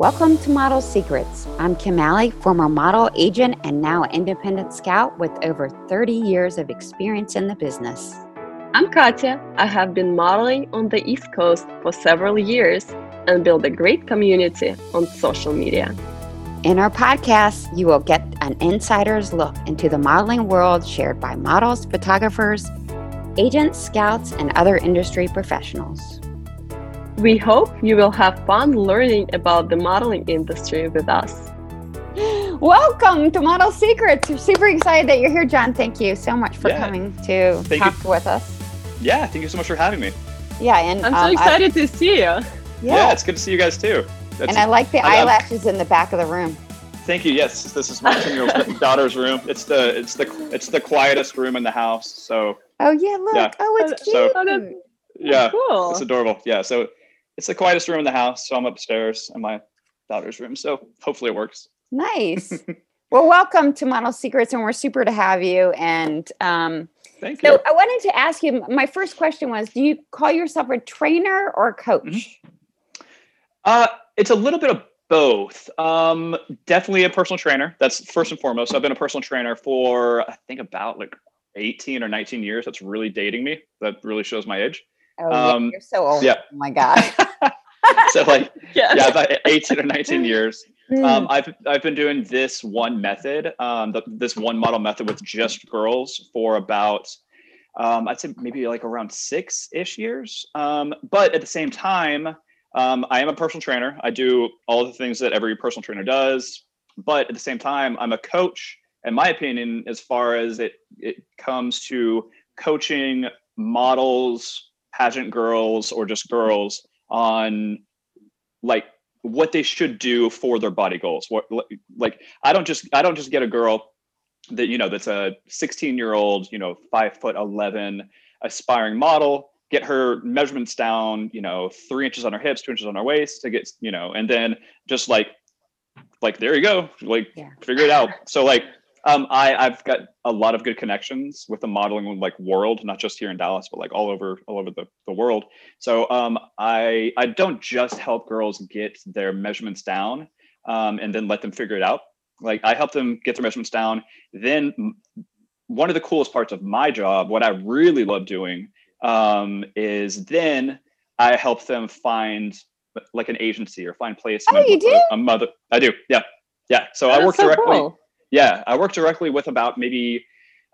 Welcome to Model Secrets. I'm Kim Alley, former model, agent, and now independent scout with over 30 years of experience in the business. I'm Katya. I have been modeling on the East Coast for several years and built a great community on social media. In our podcast, you will get an insider's look into the modeling world shared by models, photographers, agents, scouts, and other industry professionals. We hope you will have fun learning about the modeling industry with us. Welcome to Model Secrets. We're super excited that you're here, John. Thank you so much for Yeah. coming to Thank talk you. with us. Yeah, thank you so much for having me. Yeah, and I'm so um, I- excited to see you. yeah, Yeah, it's good to see you guys too. That's, and I like the I- I'm- eyelashes in the back of the room. thank you. Yes, this is my 10 year old daughter's room. It's the it's the it's the quietest room in the house. So Oh yeah, look. Yeah. Oh, it's cute. So- Oh, yeah, cool. it's adorable. Yeah, so it's the quietest room in the house. So I'm upstairs in my daughter's room. So hopefully it works. nice. well, welcome to Model Secrets, and we're super to have you. And um, Thank you. so I wanted to ask you. My first question was: Do you call yourself a trainer or a coach? Mm-hmm. Uh, it's a little bit of both. Um, definitely a personal trainer. That's first and foremost. So I've been a personal trainer for I think about like 18 or 19 years. That's really dating me. That really shows my age. Oh, yeah, Um, you're so old. yeah. Oh my god. So like Yeah. yeah, about 18 or 19 years. Mm. Um, I've I've been doing this one method, um, the, this one model method with just girls for about um, I'd say maybe like around six ish years. Um, but at the same time, um, I am a personal trainer. I do all the things that every personal trainer does. But at the same time, I'm a coach. In my opinion, as far as it it comes to coaching models, pageant girls, or just girls on like what they should do for their body goals what like i don't just i don't just get a girl that you know that's a 16 year old you know five foot 11 aspiring model get her measurements down you know three inches on her hips two inches on her waist to get you know and then just like like there you go like Yeah. figure it out so like um i i've got a lot of good connections with the modeling like world not just here in dallas but like all over all over the, the world so um, I I don't just help girls get their measurements down um, and then let them figure it out. Like I help them get their measurements down. Then one of the coolest parts of my job, what I really love doing, um, is then I help them find like an agency or find placement. Oh, you do? A, a mother. I do. Yeah. Yeah. So I work so directly. cool. Yeah, I work directly with about maybe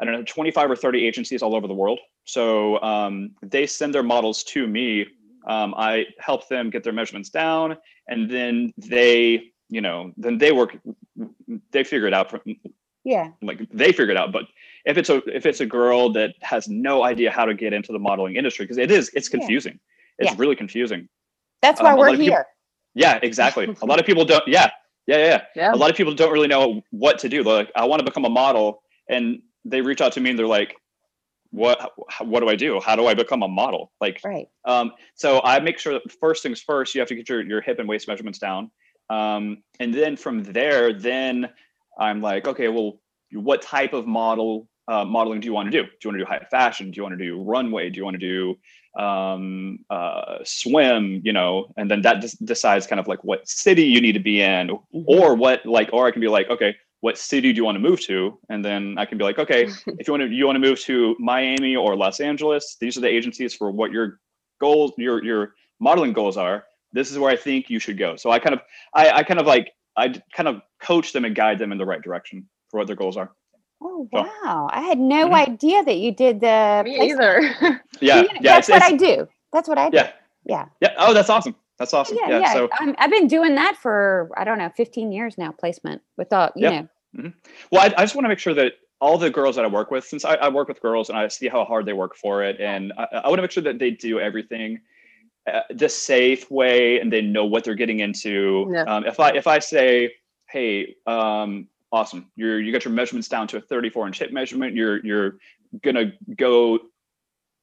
I don't know 25 or 30 agencies all over the world. So um, they send their models to me. Um, I help them get their measurements down, and then they, you know, then they work. They figure it out. From, yeah. like they figure it out. But if it's a if it's a girl that has no idea how to get into the modeling industry, because it is, it's confusing Yeah. It's Yeah. really confusing. That's why Um, we're of people- here. Yeah, exactly. a lot of people don't. Yeah, yeah, yeah. Yeah. A lot of people don't really know what to do. They're like, I want to become a model, and they reach out to me and they're like, what What do I do? How do I become a model? Like, Right. um, so I make sure that first things first, you have to get your, your hip and waist measurements down. Um, and then from there, then I'm like, okay, well, what type of model uh, modeling do you want to do? Do you want to do high fashion? Do you want to do runway? Do you want to do um, uh, swim? You know, and then that just decides kind of like what city you need to be in, Mhm. or what like, or I can be like, okay, what city do you want to move to? And then I can be like, okay, if you want to you want to move to Miami or Los Angeles, these are the agencies for what your goals, your your modeling goals are. This is where I think you should go. So I kind of I, I kind of like I kind of coach them and guide them in the right direction for what their goals are. Oh So- wow! I had no Mhm. idea that you did the. Me placement. either. Yeah, You know, yeah, that's it's, what it's- I do. That's what I do. yeah, Yeah. yeah. Oh, that's awesome. That's awesome. Yeah, Yeah. yeah. So I'm, I've been doing that for I don't know, 15 years now. Placement with all you Yep. know. Well, I, I just want to make sure that all the girls that I work with, since I, I work with girls and I see how hard they work for it, and I, I want to make sure that they do everything uh, the safe way and they know what they're getting into. Yeah. Um, if I if I say, hey, um, awesome, you're you got your measurements down to a 34 inch hip measurement, you're you're gonna go.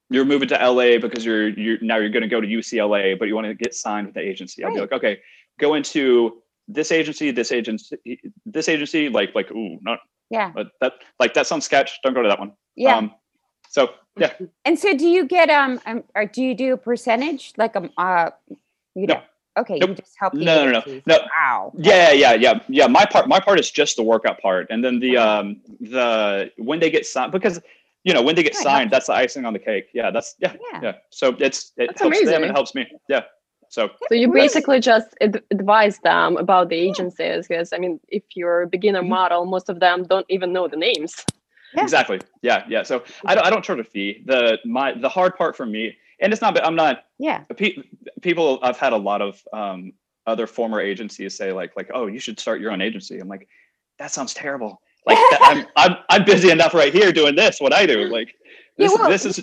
You're moving to LA because you're you're now you're going to go to UCLA, but you want to get signed with the agency. I'll be like, okay, go into this agency, this agency, this agency, like like ooh, not Yeah. but that like that sounds sketch. Don't go to that one. Yeah. Um, so yeah, and so do you get um, um or do you do a percentage like um uh you No. Know Okay, Nope. you just help. the No, no, no, no. Wow. Yeah, yeah, yeah, yeah. My part, my part is just the workout part, and then the um the when they get signed because you know when they get Right, signed, that's the icing on the cake. Yeah, that's yeah, Yeah. yeah. So it's it That's helps them and it helps me. Yeah. So So you basically just ad- advise them about the agencies because I mean, if you're a beginner Mhm. model, most of them don't even know the names. Yeah. exactly. Yeah, yeah. So I don't I don't charge a fee. The my the hard part for me, and it's not. I'm not Yeah. pe- people i've had a lot of um, other former agencies say like like oh you should start your own agency i'm like that sounds terrible like that, I'm, I'm i'm busy enough right here doing this what i do like Yeah, this, well, this is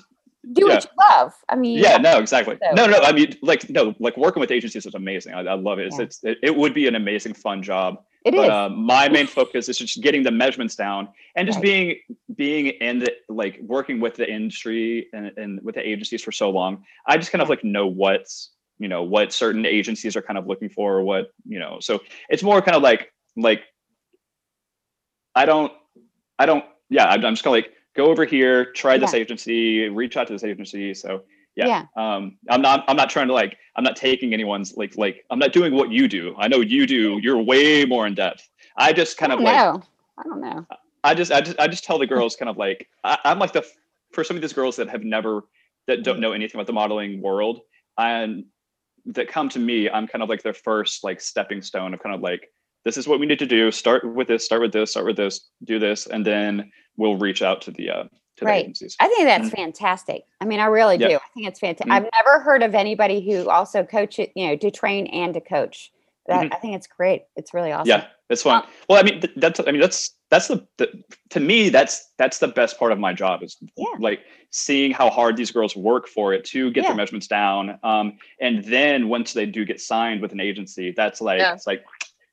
Do what you love. I mean. yeah no exactly So- no no i mean like no like working with agencies is amazing i, I love it it's, Yeah. it's it, it would be an amazing fun job It but is. uh, my main focus is just getting the measurements down and just Right. being being in the like working with the industry and, and with the agencies for so long i just kind of like know what's you know what certain agencies are kind of looking for or what you know so it's more kind of like like i don't i don't yeah i'm, I'm just kind of like go over here try this Yeah. agency reach out to this agency so yeah. Yeah. um i'm not i'm not trying to like i'm not taking anyone's like like i'm not doing what you do i know you do you're way more in depth i just kind I of like know. I don't know. I just, I just, I just tell the girls kind of like, I, I'm like the, for some of these girls that have never, that don't know anything about the modeling world and that come to me, I'm kind of like their first like stepping stone of kind of like, this is what we need to do. Start with this, start with this, start with this, do this. And then we'll reach out to the, uh, to Right. the agencies. I think that's Mhm. fantastic. I mean, I really Yeah. do. I think it's fantastic. Mhm. I've never heard of anybody who also coach it, you know, to train and to coach. That I think it's great. It's really awesome. Mm-hmm. Yeah, it's fun. Well, I mean, th- that's, I mean, that's, that's the, the, to me, that's, that's the best part of my job is Yeah. like seeing how hard these girls work for it to get Yeah. their measurements down. Um, and then once they do get signed with an agency, that's like, Yeah. it's like,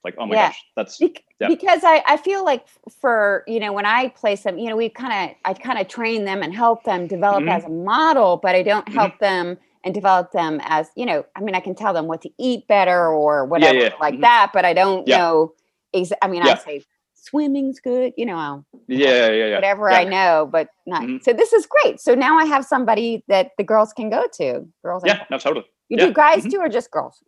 like, oh my Yeah. gosh, that's, Bec- Yeah. Because I, I feel like for, you know, when I place them, you know, we kind of, I kind of train them and help them develop Mhm. as a model, but I don't help them and develop them as, you know, I mean, I can tell them what to eat better or whatever yeah. like Mhm. that, but I don't know. Ex- I mean, I say swimming's good, you know, I'll yeah, yeah, yeah. whatever. I know, but not. Mhm. So this is great. So now I have somebody that the girls can go to. Girls, Yeah, no, totally. you do guys mhm. too, or just girls?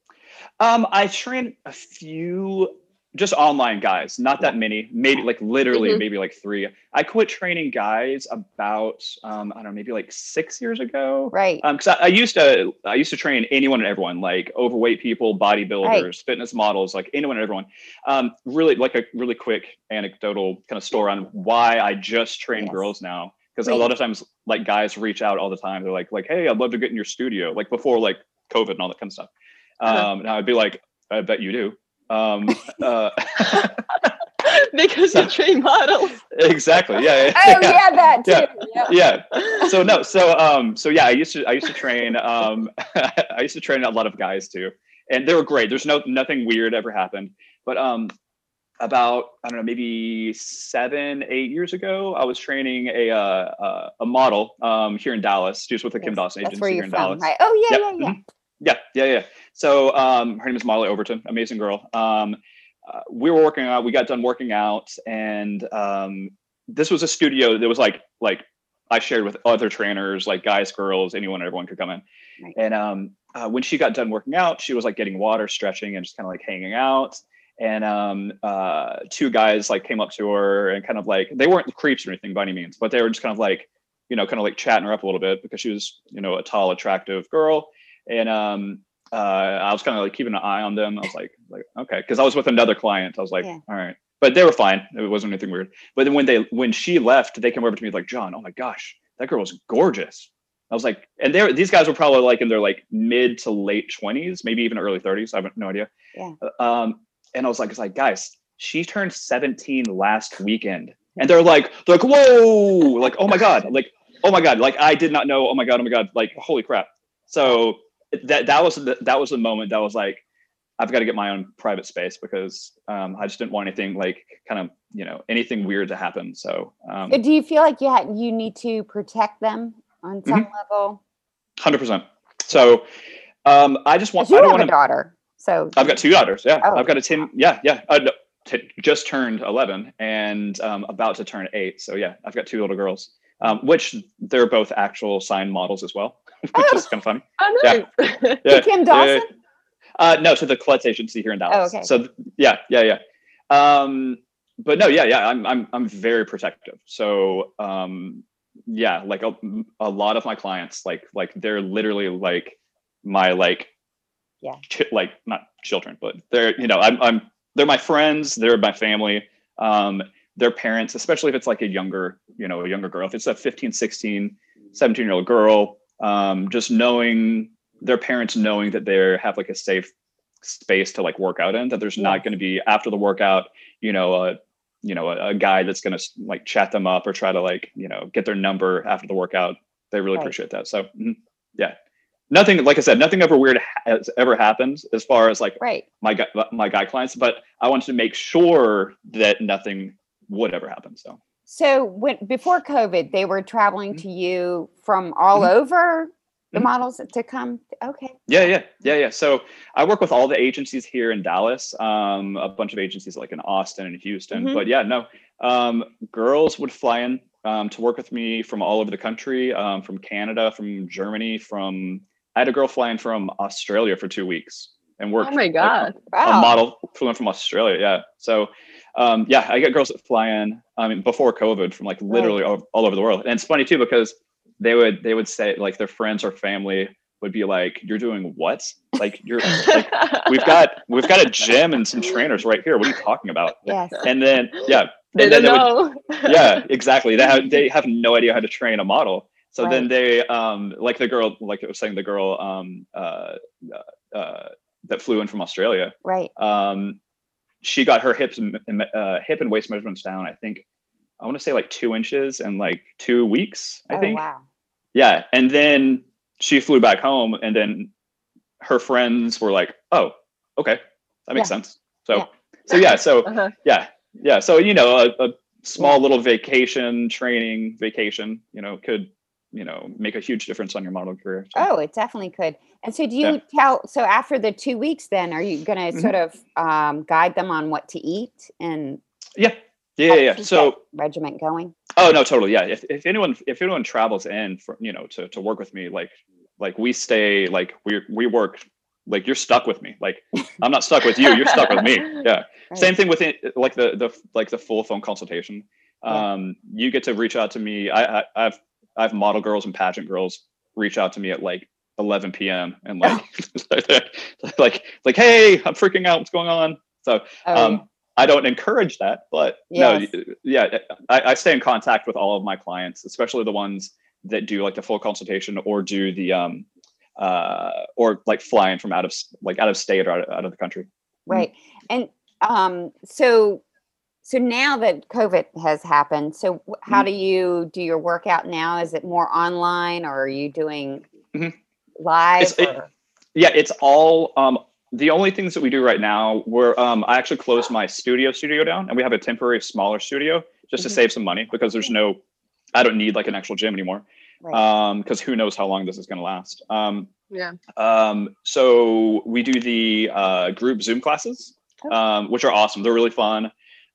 Um, I train a few just online guys, not that many, maybe like literally Mhm. maybe like three. I quit training guys about um, I don't know, maybe like six years ago. Right. Um, because I, I used to I used to train anyone and everyone, like overweight people, bodybuilders, fitness models, like anyone and everyone. Um, really like a really quick anecdotal kind of story on why I just train Yes. girls now. Because a lot of times like guys reach out all the time. They're like, like, hey, I'd love to get in your studio, like before like COVID and all that kind of stuff. Um, Uh-huh. and I'd be like, I bet you do. Um, uh, because you train models. exactly. Yeah. yeah, Oh yeah, that too. Yeah. Yeah. yeah. So no. So um. So yeah, I used to I used to train. Um, I used to train a lot of guys too, and they were great. There's no nothing weird ever happened. But um, about I don't know, maybe seven, eight years ago, I was training a uh, uh, a model um here in Dallas. She was with the Kim Yes, Dawson That's agency where here you're in from, Dallas. right? Oh yeah, Yep, yeah, yeah. Yeah, yeah, yeah. So um, her name is Molly Overton, amazing girl. Um, uh, we were working out. We got done working out, and um, this was a studio that was like like I shared with other trainers, like guys, girls, anyone, everyone could come in. Right. And um, uh, when she got done working out, she was like getting water, stretching, and just kind of like hanging out. And um, uh, two guys like came up to her and kind of like they weren't creeps or anything by any means, but they were just kind of like you know kind of like chatting her up a little bit because she was you know a tall, attractive girl. And um, uh, I was kind of like keeping an eye on them. I was like, like okay, because I was with another client. I was like, Yeah. all right, but they were fine. It wasn't anything weird. But then when they when she left, they came over to me like, John, oh my gosh, that girl was gorgeous. I was like, and they these guys were probably like in their like mid to late twenties, maybe even early thirties. I have no idea. Yeah. Um, and I was like, it's like, guys, she turned 17 last weekend. And they're like, they're like, whoa, like, oh my God, like, oh my God, like I did not know, oh my God, oh my God, like holy crap. So that that was the that was the moment that was like, I've got to get my own private space because um, I just didn't want anything like kind of, you know, anything weird to happen. So um, Do you feel like you had you need to protect them on some Mm-hmm. level? hundred percent. So um, I just want, you I don't have want a daughter, so I've got two daughters. Yeah. Oh, I've got a 10. Yeah. Yeah. Uh, no, t- just turned 11 and um, about to turn eight. So yeah, I've got two little girls, um, which they're both actual signed models as well, which Oh. is kind of funny. Oh, Yeah. nice. Yeah. Kim yeah, Dawson. Uh, no, so the Clutts agency here in Dallas. Oh, okay. So yeah, yeah, yeah. Um, but no, yeah, yeah. I'm I'm I'm very protective. So um, yeah, like a, a lot of my clients, like like they're literally like my like Yeah. chi- like not children, but they're you know I'm I'm they're my friends. They're my family. Um, their parents, especially if it's like a younger you know a younger girl. If it's a 15, 16, 17 year old girl, um, just knowing their parents knowing that they have like a safe space to like work out in that there's not going to be after the workout you know a you know a, a guy that's going to like chat them up or try to like you know get their number after the workout they really Right. appreciate that so mhm, yeah nothing like i said nothing ever weird has ever happened as far as like Right. my my guy clients but i wanted to make sure that nothing would happens. so So when before COVID, they were traveling Mm-hmm. to you from all over the Mhm. models to come. Okay. Yeah, yeah, yeah, yeah. So I work with all the agencies here in Dallas, um, a bunch of agencies like in Austin and Houston. Mhm. But yeah, no, um, girls would fly in um, to work with me from all over the country, um, from Canada, from Germany, from I had a girl flying from Australia for two weeks and worked. Oh my god. a Wow. A model flew in from Australia. Yeah. So, um, yeah, I get girls that fly in. I mean, before COVID, from like literally all, all over the world. And it's funny too because they would they would say like their friends or family would be like, "You're doing what? Like you're like we've got we've got a gym and some trainers right here. What are you talking about?" Yes. And then yeah, they and then don't they would know. yeah, exactly. They have they have no idea how to train a model. So then they um like the girl like I was saying the girl um uh, uh that flew in from Australia Right. um, she got her hips and uh, hip and waist measurements down. I think I want to say like two inches in like two weeks. I oh think. wow. Yeah, and then she flew back home, and then her friends were like, "Oh, okay, that makes Yeah. sense." So, Yeah. so yeah, so Uh-huh. yeah, yeah. So you know, a, a small little vacation, training vacation, you know, could you know make a huge difference on your model career. So- Oh, it definitely could. And so, do you Yeah. tell? So after the two weeks, then are you going to Mhm. sort of um, guide them on what to eat and yeah, yeah, yeah. yeah. So. regiment going? Oh no, totally. Yeah. If, if anyone if anyone travels in for you know to to work with me, like like we stay like we we work like you're stuck with me. Like I'm not stuck with you. You're stuck with me. Yeah. Right. Same thing with it, like the the like the full phone consultation. Yeah. Um, you get to reach out to me. I, I I've I've model girls and pageant girls reach out to me at like 11 p.m. and like like like hey, I'm freaking out. What's going on? So Oh, um, I don't encourage that, but no, Yes. y- yeah, I, I stay in contact with all of my clients, especially the ones that do like the full consultation or do the um uh or like flying from out of like out of state or out of, out of the country. right. And um, so, so now that COVID has happened, so wh- how Mhm. do you do your workout now? Is it more online, or are you doing Mhm. live? It's- it- Yeah, it's all um the only things that we do right now we're um I actually closed my studio studio down and we have a temporary smaller studio just Mhm. to save some money because there's no I don't need like an actual gym anymore. right. Um because who knows how long this is going to last. Um Yeah. Um, so we do the uh, group Zoom classes, Oh. um, which are awesome. They're really fun.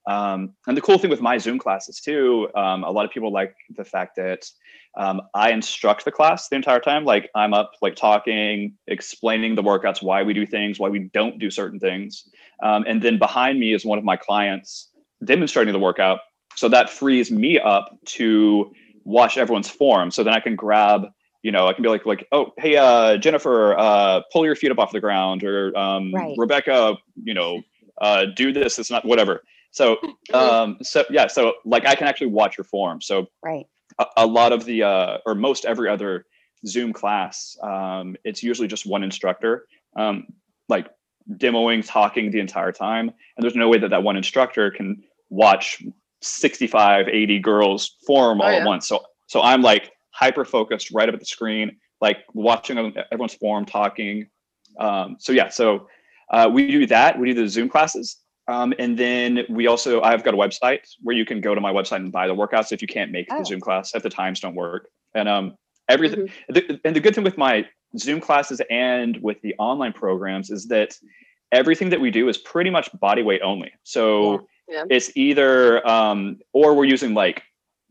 Um, and the cool thing with my Zoom classes too, um, a lot of people like the fact that um, I instruct the class the entire time. Like I'm up, like talking, explaining the workouts, why we do things, why we don't do certain things, um, and then behind me is one of my clients demonstrating the workout. So that frees me up to watch everyone's form. So then I can grab you know, I can be like, like, oh, hey, uh, Jennifer, uh, pull your feet up off the ground, or um, Right. Rebecca, you know, uh, do this. It's not whatever. So, um, so yeah, so like I can actually watch your form. So right. a, a lot of the, uh, or most every other Zoom class, um, it's usually just one instructor, um, like demoing, talking the entire time, and there's no way that that one instructor can watch 65, 80 girls form Oh, all yeah. at once. So, so I'm like hyper focused right up at the screen, like watching everyone's form, talking. Um, so yeah, so uh, we do that. We do the Zoom classes. Um, and then we also, I've got a website where you can go to my website and buy the workouts if you can't make Oh. the Zoom class if the times don't work. And um, everything. The, and the good thing with my Zoom classes and with the online programs is that everything that we do is pretty much body weight only. So Yeah. it's either, um, or we're using like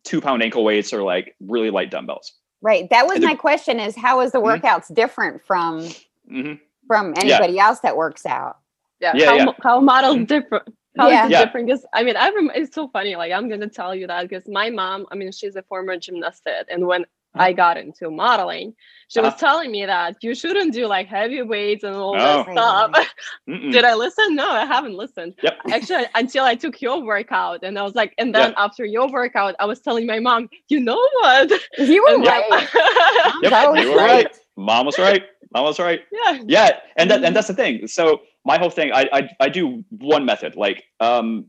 two pound ankle weights or like really light dumbbells. Right. That was And the- my question: is how is the Mhm. workouts different from hmm from anybody else that works out. Yeah, Yeah, how, yeah. mo- how models mm. different. How Yeah. is it Yeah. different? Because I mean, I rem- it's so funny. Like I'm gonna tell you that because my mom, I mean, she's a former gymnast, and when mm. I got into modeling, she was Uh-huh. telling me that you shouldn't do like heavy weights and all Oh. that stuff. Did I listen? No, I haven't listened. Yep. Actually, until I took your workout, and I was like, and then Yeah. after your workout, I was telling my mom, you know what? You were And- right. Mom's Yep, you were right. Mom was right. Mom was right. yeah. Yeah, and that and mm-hmm. that's the thing. So my whole thing, I I, I do one method. Like, um,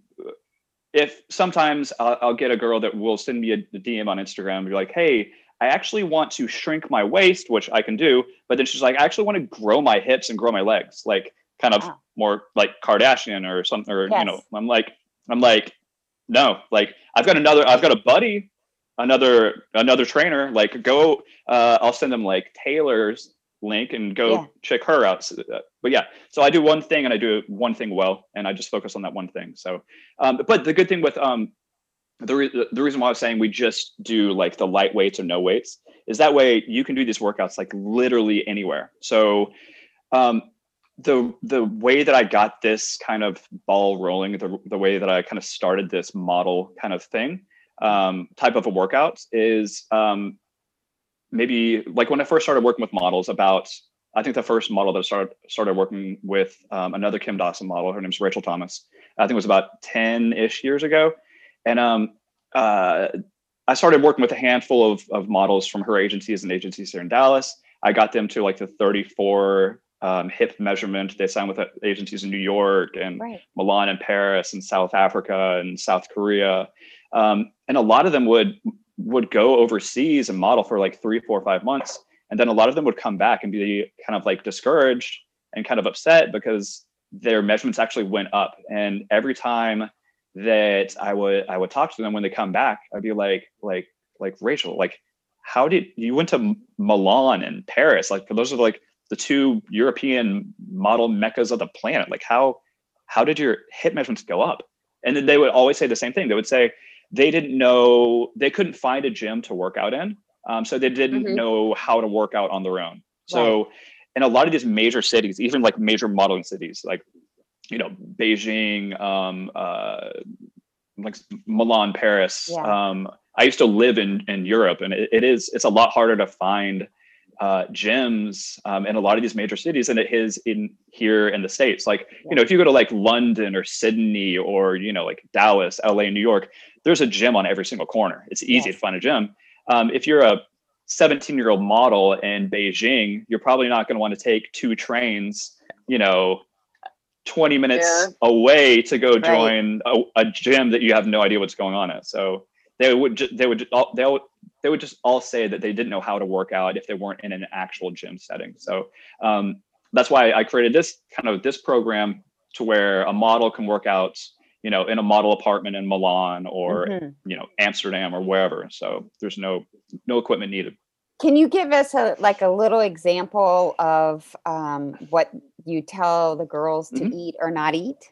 if sometimes I'll, I'll get a girl that will send me a DM on Instagram and be like, "Hey, I actually want to shrink my waist," which I can do, but then she's like, "I actually want to grow my hips and grow my legs," like kind of Wow. more like Kardashian or something, or you know, I'm like, I'm like, no, like I've got another, I've got a buddy, another another trainer. Like, go, uh, I'll send them like Taylor's link and go Yeah. check her out. So, uh, but yeah, so I do one thing and I do one thing well, and I just focus on that one thing. So, um, but the good thing with um, the re- the reason why I was saying we just do like the light weights or no weights is that way you can do these workouts like literally anywhere. So, um, the the way that I got this kind of ball rolling, the the way that I kind of started this model kind of thing, um, type of a workout is um, maybe like when I first started working with models about I think the first model that I started started working with um, another Kim Dawson model. Her name's Rachel Thomas. I think it was about ten ish years ago, and um, uh, I started working with a handful of of models from her agencies and agencies here in Dallas. I got them to like the 34 um, hip measurement. They signed with uh, agencies in New York and Right. Milan and Paris and South Africa and South Korea. Um, and a lot of them would would go overseas and model for like three, four, five months. And then a lot of them would come back and be kind of like discouraged and kind of upset because their measurements actually went up. And every time that I would I would talk to them when they come back, I'd be like, like, like Rachel, like, how did you went to Milan and Paris? Like those are like the two European model meccas of the planet. Like how how did your hip measurements go up? And then they would always say the same thing. They would say they didn't know they couldn't find a gym to work out in, um, so they didn't Mhm. know how to work out on their own. So in a lot of these major cities, even like major modeling cities, like you know Beijing, um, uh, like Milan, Paris. Yeah. Um, I used to live in in Europe, and it, it is it's a lot harder to find uh, gyms um, in a lot of these major cities and it is in here in the states. Like you know, if you go to like London or Sydney or you know like Dallas, LA, New York, there's a gym on every single corner. It's easy Yes. to find a gym. Um, if you're a 17 year old model in Beijing, you're probably not going to want to take two trains, you know, 20 minutes Yeah. away to go Right. join a, a gym that you have no idea what's going on at. So they would ju- they would ju- all, they would they would just all say that they didn't know how to work out if they weren't in an actual gym setting. So um, that's why I created this kind of this program to where a model can work out, you know, in a model apartment in Milan or Mhm. you know Amsterdam or wherever. So there's no no equipment needed. Can you give us a like a little example of um, what you tell the girls to Mhm. eat or not eat?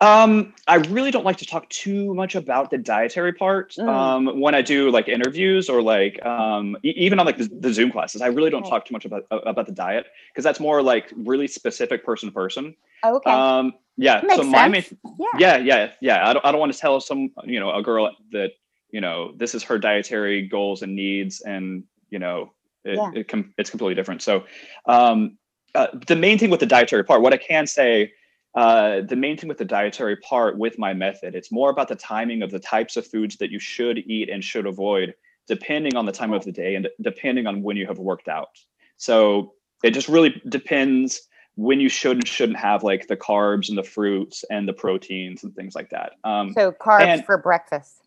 Um, I really don't like to talk too much about the dietary part Mm. um, when I do like interviews or like um, e- even on like the, the Zoom classes. I really don't Right. talk too much about about the diet because that's more like really specific person to person. Okay. Um, yeah. Makes so my main, sense. yeah. yeah, yeah, yeah. I don't I don't want to tell some you know a girl that you know this is her dietary goals and needs and you know it, Yeah. it com- it's completely different. So um, uh, the main thing with the dietary part, what I can say uh, the main thing with the dietary part with my method, it's more about the timing of the types of foods that you should eat and should avoid, depending on the time of the day and depending on when you have worked out. So it just really depends when you should and shouldn't have like the carbs and the fruits and the proteins and things like that. Um, So carbs and- for breakfast.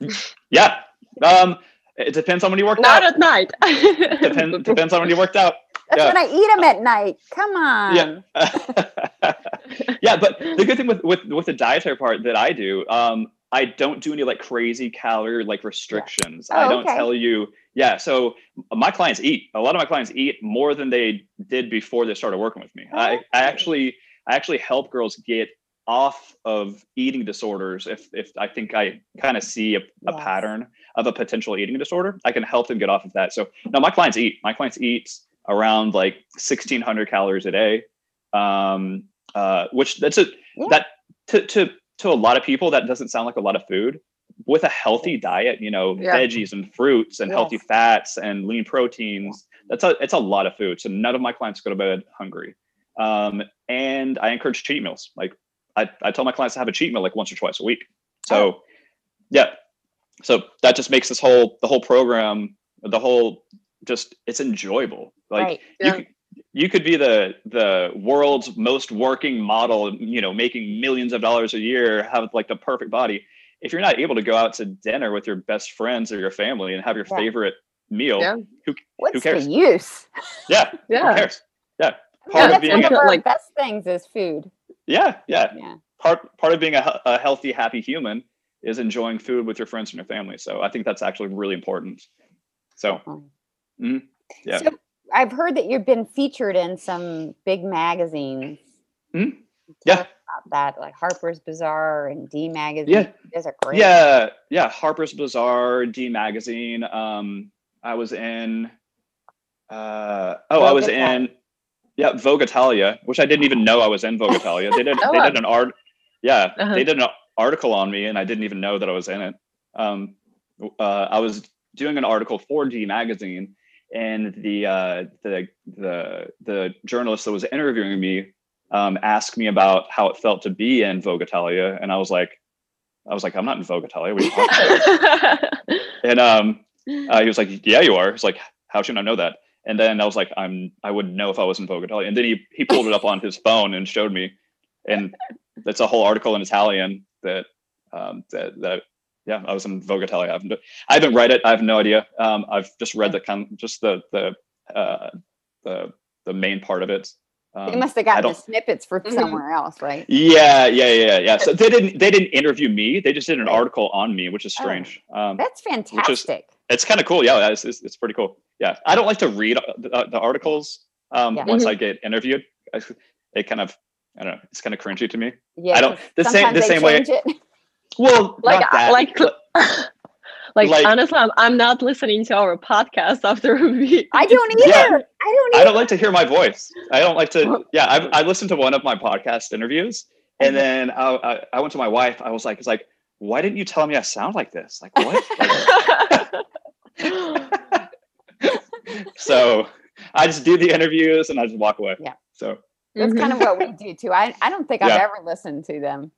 yeah, um, it depends on when you worked Not out. Not at night. Depends depends on when you worked out. That's yeah. when I eat them at night. Come on. yeah yeah but the good thing with with with the dietary part that i do um i don't do any like crazy calorie like restrictions i Oh, don't okay. tell you yeah so my clients eat a lot of my clients eat more than they did before they started working with me i i Okay. actually i actually help girls get off of eating disorders if if i think i kind of see a, a Yes. pattern of a potential eating disorder i can help them get off of that so no my clients eat my clients eat around like 1600 calories a day um, uh, which that's a yeah. that to, to to a lot of people that doesn't sound like a lot of food with a healthy diet you know yeah. veggies and fruits and yes. healthy fats and lean proteins that's a it's a lot of food so none of my clients go to bed hungry um, and i encourage cheat meals like I, I tell my clients to have a cheat meal like once or twice a week so oh. yeah so that just makes this whole the whole program the whole just it's enjoyable like right. yeah. you you could be the the world's most working model you know making millions of dollars a year have like the perfect body. If you're not able to go out to dinner with your best friends or your family and have your yeah. favorite meal yeah. who, What's who cares? the use? Yeah yeah. who cares? Yeah. Part of being one of our like, best things is food. Yeah yeah. Yeah. Part part of being a, a healthy happy human is enjoying food with your friends and your family. So i think that's actually really important. So mm, yeah. So I've heard that you've been featured in some big magazines. Mm-hmm. Yeah. that like Harper's Bazaar and D Magazine. Yeah. Those are great. Yeah. Yeah. Harper's Bazaar, D Magazine. Um, I was in, uh, oh, Vogue I was Italia. in, yeah, Vogue Italia, which I didn't even know I was in Vogue Italia. They did, oh, they did an art, yeah, uh-huh. they did an article on me and I didn't even know that I was in it. Um, uh, I was doing an article for D Magazine and the uh, the the the journalist that was interviewing me um, asked me about how it felt to be in Vogue Italia, and I was like, I was like, I'm not in Vogue Italia. and um, uh, he was like, Yeah, you are. He's like, how should I know that? And then I was like, I'm I wouldn't know if I was in Vogue Italia. And then he he pulled it up on his phone and showed me, and that's a whole article in Italian that um, that that yeah, I was in Vogue Italia. I haven't, I haven't read it. I have no idea. Um, I've just read the kind, just the the uh, the the main part of it. Um, they must have gotten the snippets from mm-hmm. somewhere else, right? Yeah, yeah, yeah, yeah. So they didn't they didn't interview me. They just did an article on me, which is oh, strange. Um, that's fantastic. Is, it's kind of cool. Yeah, it's, it's, it's, pretty cool. Yeah, I don't like to read the, uh, the articles um, yeah. once mm-hmm. I get interviewed. it kind of I don't know. It's kind of cringy to me. Yeah, I don't the same the same way. It. Well, like like, like like honestly, I'm, I'm not listening to our podcast after we. I don't either. Yeah. I don't. Either. I don't like to hear my voice. I don't like to. Yeah, I I listened to one of my podcast interviews, and mm-hmm. then I, I, I went to my wife. I was like, it's like, why didn't you tell me I sound like this? Like what? so I just do the interviews and I just walk away. Yeah. So that's kind of what we do too. I I don't think I've ever listened to them.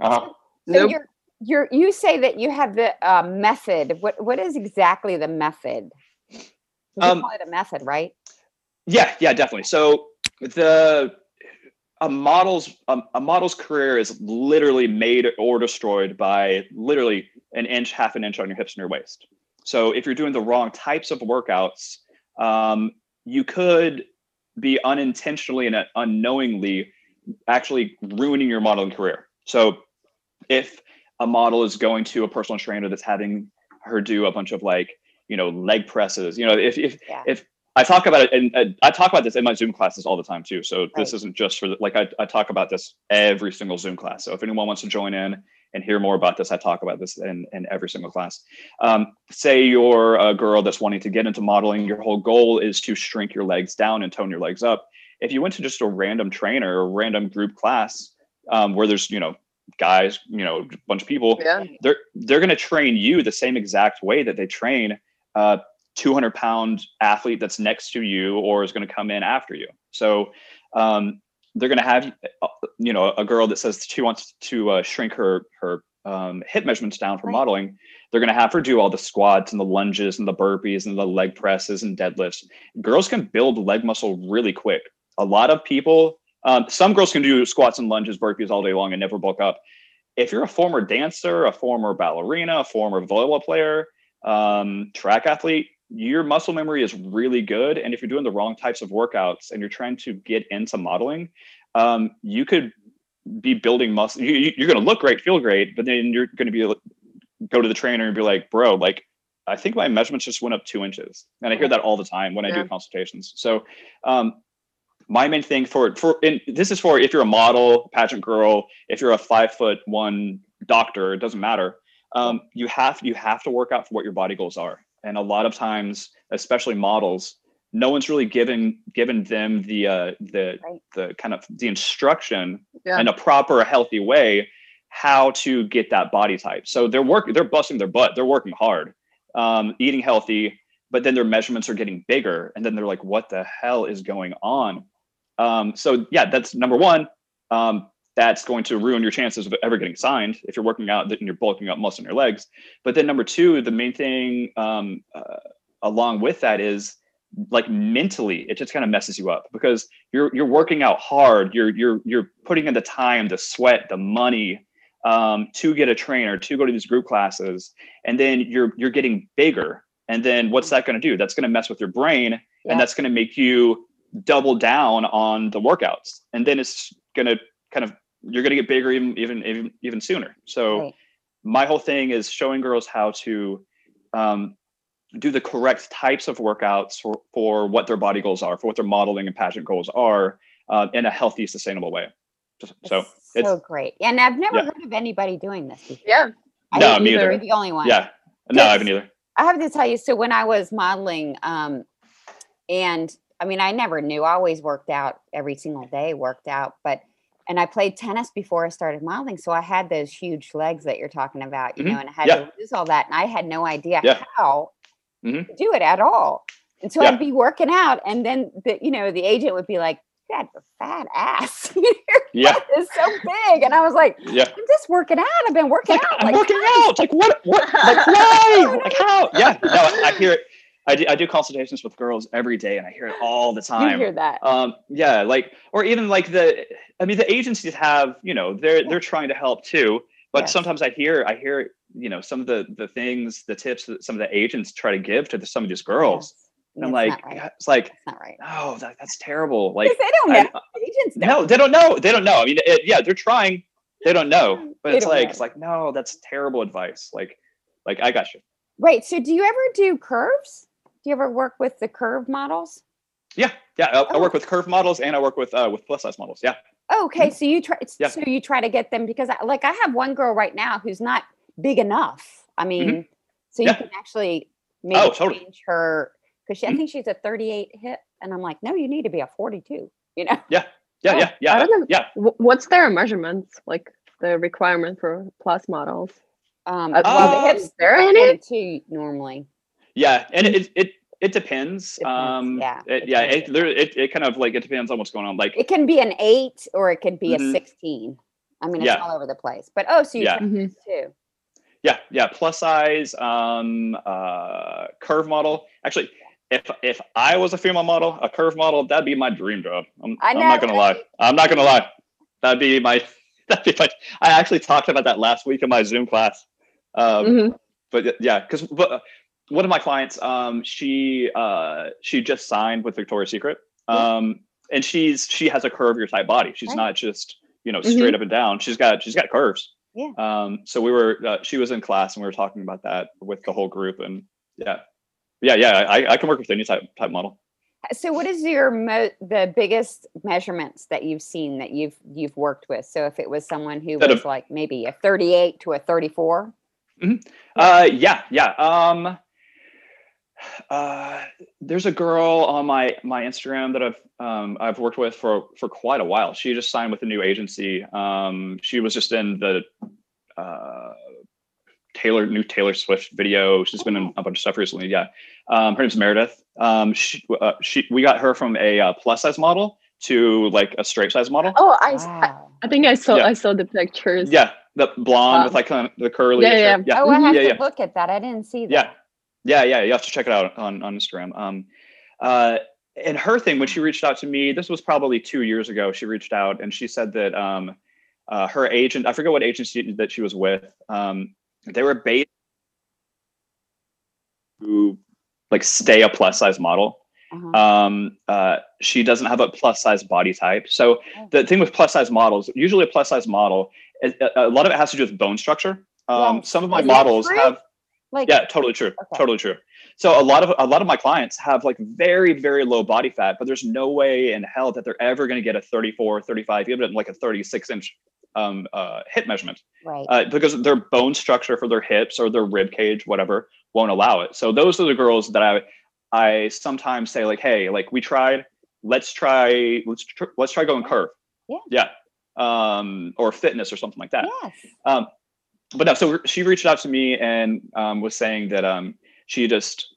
Uh-huh. So nope. you're you're you say that you have the uh, method. What what is exactly the method? You um, call it a method, right? Yeah, yeah, definitely. So the a model's a, a model's career is literally made or destroyed by literally an inch, half an inch on your hips and your waist. So if you're doing the wrong types of workouts, um, you could be unintentionally and unknowingly actually ruining your modeling career. So if a model is going to a personal trainer that's having her do a bunch of like you know leg presses you know if if yeah. if I talk about it, and, and, I talk about this in my Zoom classes all the time too. So right. this isn't just for the, like I, I talk about this every single Zoom class. So if anyone wants to join in and hear more about this, I talk about this in, in every single class. Um, say you're a girl that's wanting to get into modeling. Your whole goal is to shrink your legs down and tone your legs up. If you went to just a random trainer or random group class um, where there's you know guys, you know, a bunch of people, yeah. they're they're going to train you the same exact way that they train a 200 pound athlete that's next to you or is going to come in after you. So um, they're going to have, uh, you know, a girl that says she wants to uh, shrink her her um, hip measurements down for right. modeling. They're going to have her do all the squats and the lunges and the burpees and the leg presses and deadlifts. Girls can build leg muscle really quick. A lot of people um, some girls can do squats and lunges, burpees all day long and never bulk up. If you're a former dancer, a former ballerina, a former volleyball player, um, track athlete, your muscle memory is really good. And if you're doing the wrong types of workouts and you're trying to get into modeling, um, you could be building muscle. You, are going to look great, feel great, but then you're going to be go to the trainer and be like, bro, like I think my measurements just went up two inches. And I hear that all the time when I do consultations. So um, my main thing for for and this is for if you're a model, pageant girl, if you're a five foot one doctor, it doesn't matter. Um, you have you have to work out for what your body goals are, and a lot of times, especially models, no one's really given given them the uh, the Right. the kind of the instruction Yeah. in a proper healthy way how to get that body type so they're working they're busting their butt they're working hard um, eating healthy but then their measurements are getting bigger and then they're like what the hell is going on um, so yeah that's number one. Um, that's going to ruin your chances of ever getting signed if you're working out and you're bulking up muscle in your legs. But then number two the main thing um, uh, along with that is like mentally it just kind of messes you up because you're you're working out hard. You're you're you're putting in the time the sweat the money um, to get a trainer to go to these group classes and then you're you're getting bigger. And then what's that going to do? That's going to mess with your brain Yeah. and that's going to make you double down on the workouts and then it's going to kind of you're going to get bigger even even even, even sooner so Right. my whole thing is showing girls how to um, do the correct types of workouts for, for what their body goals are, for what their modeling and pageant goals are, uh, in a healthy, sustainable way. Just, so It's it's so great. And I've never Yeah. heard of anybody doing this before. yeah. I No, think me you're either. the only one. yeah, no, I haven't either. I have to tell you, so when I was modeling, um, and I mean, I never knew. I always worked out every single day, worked out, but and I played tennis before I started modeling, so I had those huge legs that you're talking about, you Mhm. know, and I had Yeah. to lose all that, and I had no idea Yeah. how Mhm. to do it at all. And so Yeah. I'd be working out, and then the you know the agent would be like, "You got a fat ass, your Yeah, is so big," and I was like, yeah. "I'm just working out. I've been working Like, out. I'm like, working out. Like what? What? Like why? Like how? Yeah. No, I hear it. I do, I do consultations with girls every day, and I hear it all the time. you hear that? um yeah like or even like the i mean the agencies have you know they're they're trying to help too but Yes. sometimes i hear i hear you know some of the the things the tips that some of the agents try to give to the, some of these girls Yes. and i'm like right. It's like That's not right. no that, that's terrible like they don't I- know. Agents don't. no they don't know they don't know i mean it, yeah they're trying they don't know but They it's like know. it's like no that's terrible advice like like i got you Right. So do you ever do curves? Do you ever work with the curve models? yeah yeah I, I Oh. work with curve models and i work with uh with plus size models yeah Oh, okay. So you try Mm-hmm. Yeah. so you try to get them because I, like I have one girl right now who's not big enough. I mean, so you Mm-hmm. Yeah. can actually maybe Oh, totally. change her because she I think she's a 38 hip and I'm like, no, you need to be a 42, you know? yeah Oh, yeah yeah I don't know. yeah What's their measurements? Like the requirement for plus models? Um, Uh, well, the hips is there are any? 42 normally. Yeah, and it it it depends. Depends, um, yeah, it, it yeah, it, it it kind of like it depends on what's going on. Like, It can be an eight or it can be Mhm. a 16. I mean, it's Yeah. all over the place. But oh, so you Yeah. try Mhm. too. yeah, yeah, plus size, um, uh, curve model. Actually, if if I was a female model, a curve model, that'd be my dream job. I'm, I I'm not gonna lie. I'm not gonna lie. That'd be my. That'd be my. I actually talked about that last week in my Zoom class. Um, Mhm. but yeah, because one of my clients, um, she uh, she just signed with Victoria's Secret, Yeah. um, and she's she has a curvier type body. She's Right. not just you know Mhm. straight up and down. She's got she's got curves. Yeah. Um, so we were uh, she was in class and we were talking about that with the whole group, and yeah, yeah, yeah. I, I can work with any type type model. So, what is your mo- the biggest measurements that you've seen that you've you've worked with? So, if it was someone who That was have- like maybe a 38 to a 34, Uh, yeah, yeah. Um, uh, there's a girl on my my Instagram that I've um, I've worked with for for quite a while. She just signed with a new agency. Um, she was just in the uh, Taylor new Taylor Swift video. She's been in a bunch of stuff recently. Yeah, um, her name's Meredith. Um, she uh, she we got her from a uh, plus size model to like a straight size model. Oh, I, s- I, wow. I think I saw Yeah. I saw the pictures. Yeah, the blonde Wow. with like kind of the curly. Yeah, yeah. yeah. oh, I have yeah, to yeah. look at that. I didn't see that. Yeah. Yeah, yeah, you have to check it out on on Instagram. Um, uh, and her thing when she reached out to me, this was probably two years ago. She reached out and she said that um, uh, her agent, I forget what agency that she was with, um, they were based to like stay a plus size model. Uh-huh. Um, uh, she doesn't have a plus size body type. So Oh. the thing with plus size models, usually a plus size model, a a lot of it has to do with bone structure. Um. Some of my models have like, yeah totally true Okay. totally true so a lot of a lot of my clients have like very very low body fat but there's no way in hell that they're ever going to get a 34 35 even like a 36 inch um, uh, hip measurement right. uh, because their bone structure for their hips or their rib cage whatever won't allow it so those are the girls that i I sometimes say like, hey, like we tried, let's try, let's tr- let's try going curve. Yeah. Yeah. Um, or fitness or something like that. Yes. Um, but no, so she reached out to me and um, was saying that um, she just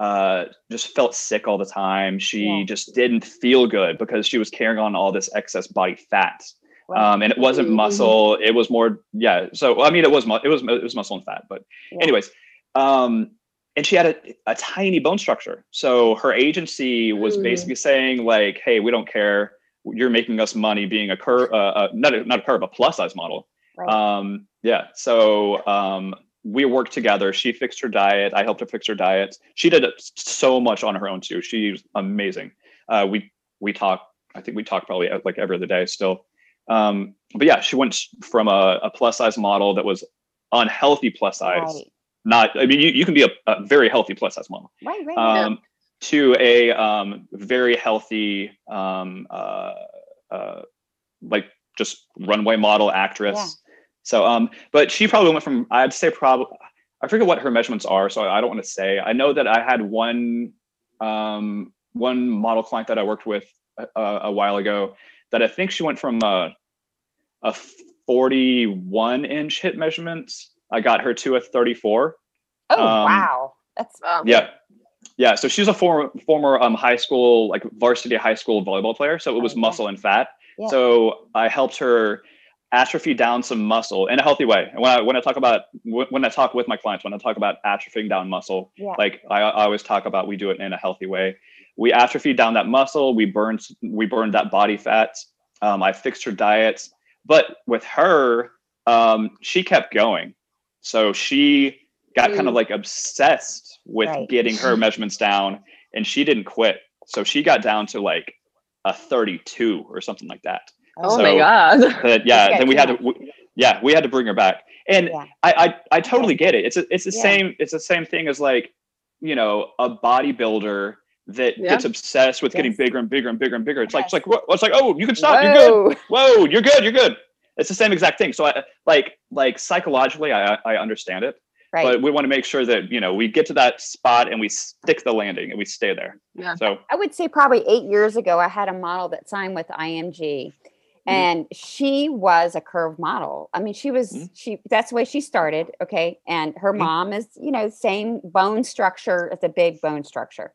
uh, just felt sick all the time. She Yeah. just didn't feel good because she was carrying on all this excess body fat. Right. Um, and it wasn't Mhm. muscle. It was more, yeah. So I mean, it was mu- it was it was muscle and fat. But Yeah. anyways, um, and she had a, a tiny bone structure. So her agency was Mm. basically saying like, "Hey, we don't care. You're making us money being a curve, uh, uh, not a, not a curve, a plus size model." Right. Um, yeah. So um, we worked together. She fixed her diet. I helped her fix her diet. She did so much on her own too. She's amazing. Uh, we we talk. I think we talk probably uh, like every other day still. Um, but yeah, she went from a, a plus size model that was unhealthy plus size. Right. Not. I mean, you, you can be a, a very healthy plus size model. Right. Right. Um, to a um, very healthy, um, uh, uh, like just runway model actress. Yeah. So, um, but she probably went from I'd say probably I forget what her measurements are, so I don't want to say. I know that I had one um, one model client that I worked with a, a while ago that I think she went from a, a 41 inch hip measurements. I got her to a 34. oh um, wow. That's Wow. Yeah. Yeah. So she's a former former um, high school, like varsity high school volleyball player. So it was yeah. muscle and fat. Yeah. So I helped her atrophy down some muscle in a healthy way. And when I when I talk about when I talk with my clients, when I talk about atrophying down muscle, yeah. like I, I always talk about we do it in a healthy way. We atrophy down that muscle. We burned we burned that body fat. Um, I fixed her diet, but with her, um, she kept going. So she got kind of like obsessed with Right. getting her measurements down, and she didn't quit. So she got down to like a 32 or something like that. Oh So- my god. But yeah, then we had to, much. w- yeah, we had to bring her back. And Yeah. I, I, I totally get it. It's a, it's the Yeah. same, it's the same thing as like, you know, a bodybuilder that Yeah. gets obsessed with getting bigger and bigger and bigger and bigger. It's like, it's like? It's like, oh, you can stop. You're good. Whoa. Whoa, you're good. You're good. It's the same exact thing. So I like, like psychologically, I, I understand it, Right. but we want to make sure that, you know, we get to that spot and we stick the landing and we stay there. Yeah. So I would say probably eight years ago, I had a model that signed with IMG, and she was a curve model. I mean, she was Mhm. she. That's the way she started. Okay, and her Mhm. mom is you know same bone structure. It's a big bone structure.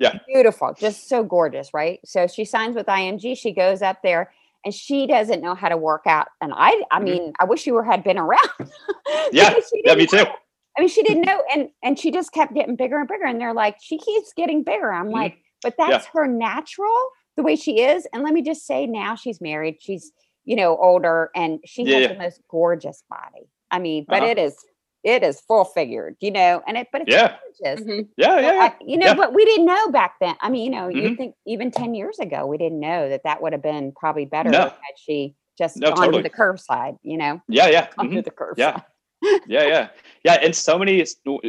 Yeah. beautiful, just so gorgeous, right? So she signs with IMG. She goes up there. And she doesn't know how to work out. And I, I mean, I wish you were had been around. Yeah, yeah, me too. I mean, she didn't know, and and she just kept getting bigger and bigger. And they're like, she keeps getting bigger. I'm like, but that's her natural, the way she is. And let me just say, now she's married. She's you know older, and she Yeah, has yeah. the most gorgeous body. I mean, but Uh-huh. it is it is full figured, you know, and it but it's Yeah. gorgeous. Mhm. Yeah, yeah, yeah. I- you know, Yeah. but we didn't know back then. I mean, you know, you Mhm. think even 10 years ago, we didn't know that that would have been probably better No. had she just No, gone totally. to the curve side, you know, Yeah, yeah. gone mhm. to the curve Yeah. side. yeah yeah yeah and so many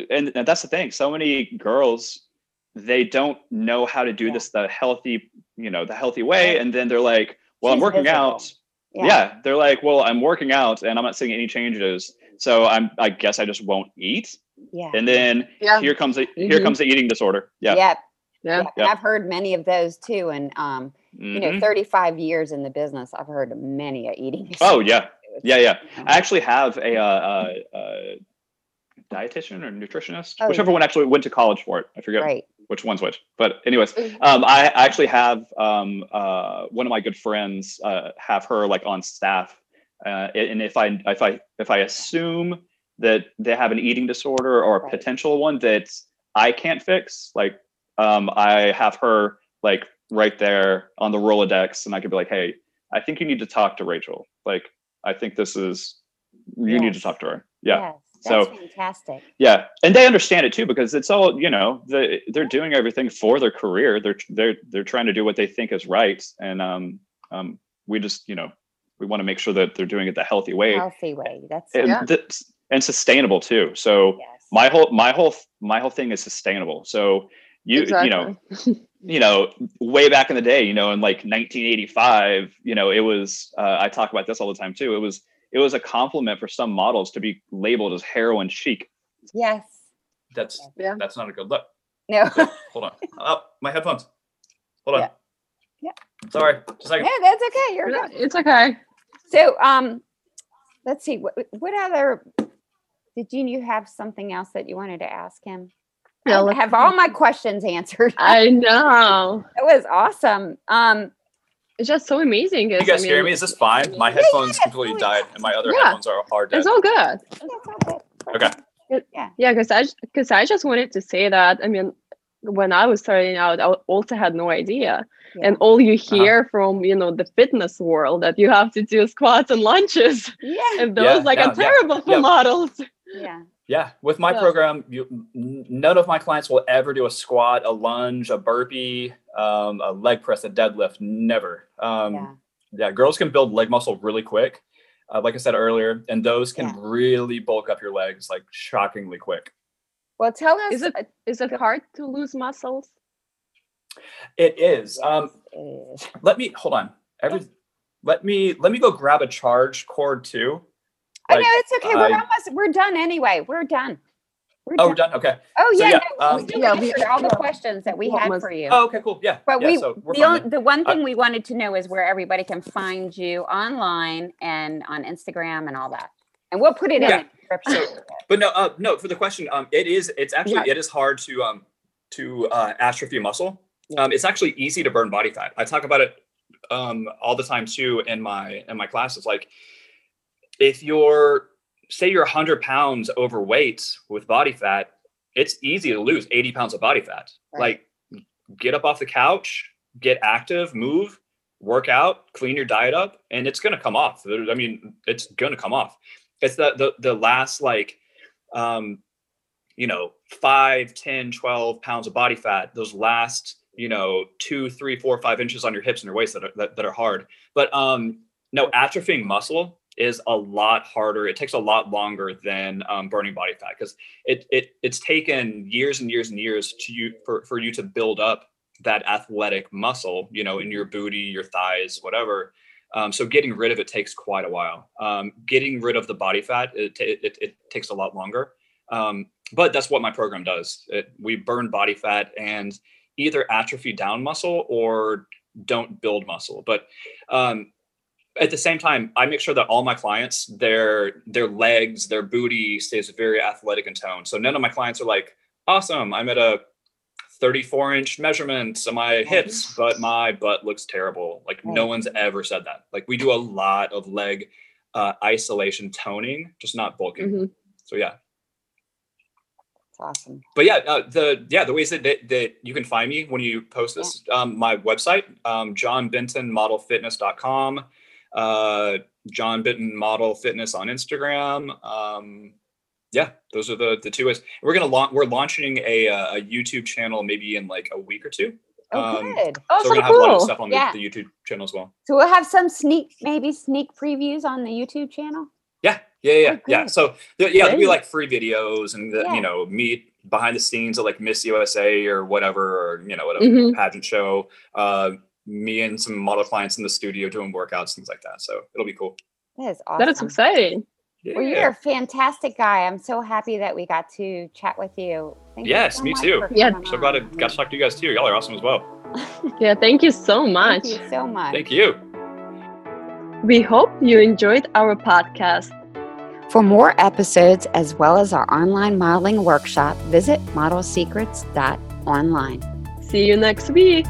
and, and that's the thing so many girls they don't know how to do Yeah. this the healthy you know the healthy way Right. and then they're like well i'm working miserable. out yeah. they're like well i'm working out and i'm not seeing any changes so i'm i guess i just won't eat Yeah. and then Yeah. here comes a here Mhm. comes the eating disorder yeah Yep. Yeah. yep. I've heard many of those too. And um, you know, Mhm. 35 years in the business, I've heard many a eating. oh yeah yeah yeah I actually have a uh, uh, uh, dietitian or nutritionist, Oh, whichever yeah. one actually went to college for it. I forget Right. Which one's which. But anyways, Mhm. um, I actually have um, uh, one of my good friends uh, have her like on staff, uh, and if I if I if I assume that they have an eating disorder or a potential one that I can't fix, like um, I have her like right there on the Rolodex, and I could be like, hey, I think you need to talk to Rachel. Like, I think this is you need to talk to her. Yeah. Yes, that's So- fantastic. Yeah, and they understand it too because it's all you know. The, they're doing everything for their career. They're they're they're trying to do what they think is right, and um um we just you know we want to make sure that they're doing it the healthy way Healthy way. That's and, Yeah. th- and sustainable too. So yes. my whole my whole my whole thing is sustainable. So you you know you know way back in the day you know in like 1985 you know it was uh, I talk about this all the time too. It was it was a compliment for some models to be labeled as heroin chic yes. That's Yeah. that's not a good look. No. Hold on. Oh, my headphones. Hold on. Yeah. Yeah. Sorry. Just a second. Yeah, that's okay. You're good. It's okay. So, um, let's see. What, what other? Did you you have something else that you wanted to ask him? I have all my questions answered. I know. It was awesome. Um, It's just so amazing. You guys hear me? Is this fine? My headphones completely totally died, and my other Yeah. headphones are, are dead. It's all good. that's all good. Okay. Yeah, yeah, because I because I just wanted to say that. I mean, when I was starting out, I also had no idea, and all you Uh-huh. hear from you know the fitness world that you have to do squats and lunges, Yeah, and those Yeah, like yeah, are terrible for yeah. models. yeah. Yeah, with my Yeah. program, you, none of my clients will ever do a squat, a lunge, a burpee, um, a leg press, a deadlift. Never. Um, Yeah. yeah. girls can build leg muscle really quick, uh, like I said earlier, and those can Yeah. really bulk up your legs like shockingly quick. Well, tell us. Is it uh, it hard to lose muscles? It is. Um, let me hold on. Every, let me let me go grab a charge cord too. I Like, know it's okay. We're almost. We're done anyway. We're done. We're Oh, done. we're done. Okay. Oh So, yeah, yeah, no, we um, still Yeah, we- answered all the questions that we had was- for you. Oh, okay. Cool. Yeah. But yeah, we, so we're the, fine only, the one I- thing we wanted to know is where everybody can find you online and on Instagram and all that. And we'll put it Yeah. in the description. But no, uh, no. For the question, um, it is. It's actually Yeah. it is hard to um to uh, atrophy muscle. Um, it's actually easy to burn body fat. I talk about it um all the time too in my in my classes. Like, if you're say you're 100 pounds overweight with body fat, it's easy to lose 80 pounds of body fat. Right. Like, get up off the couch, get active, move, work out, clean your diet up, and it's gonna come off. I mean, it's gonna come off. It's the the the last like um you know 5 10 12 pounds of body fat those last you know two three four five inches on your hips and your waist that are that, that are hard but um no atrophying muscle is a lot harder it takes a lot longer than um, burning body fat because it, it it's taken years and years and years to you for, for you to build up that athletic muscle you know in your booty your thighs whatever um, so getting rid of it takes quite a while. Um, getting rid of the body fat it, it, it takes a lot longer. Um, but that's what my program does. It, we burn body fat and either atrophy down muscle or don't build muscle. But um, at the same time, I make sure that all my clients, their their legs, their booty stays very athletic and toned. So none of my clients are like, awesome, I'm at a 34 inch measurement on my hips, but my butt looks terrible. Like no one's ever said that. Like we do a lot of leg uh, isolation toning, just not bulking. Mhm. So yeah, It's awesome. but yeah, uh, the yeah the ways that, that that you can find me when you post this, um, my website, um, johnbentonmodelfitness.com, uh, John Benton Model Fitness on Instagram. Um, yeah, those are the the two ways. We're gonna launch. We're launching a uh, a YouTube channel maybe in like a week or two. Oh, Um, good. Oh, so so we're gonna have a lot of cool. stuff on the, Yeah. the YouTube channel as well. So we'll have some sneak, maybe sneak previews on the YouTube channel. Yeah, yeah, yeah, Oh, yeah. So yeah, there'll be like free videos and the, Yeah. you know meet behind the scenes of like Miss USA or whatever, or you know whatever Mhm. pageant show. Uh, me and some model clients in the studio doing workouts, things like that. So it'll be cool. That is awesome. That is exciting. Yeah. Well, you're a fantastic guy. I'm so happy that we got to chat with you. Thank you Yes, so me too. Yeah. so glad I got to talk to you guys too. Y'all are awesome as well. Yeah, thank you so much. Thank you so much. Thank you. We hope you enjoyed our podcast. For more episodes as well as our online modeling workshop, visit modelsecrets.online. See you next week.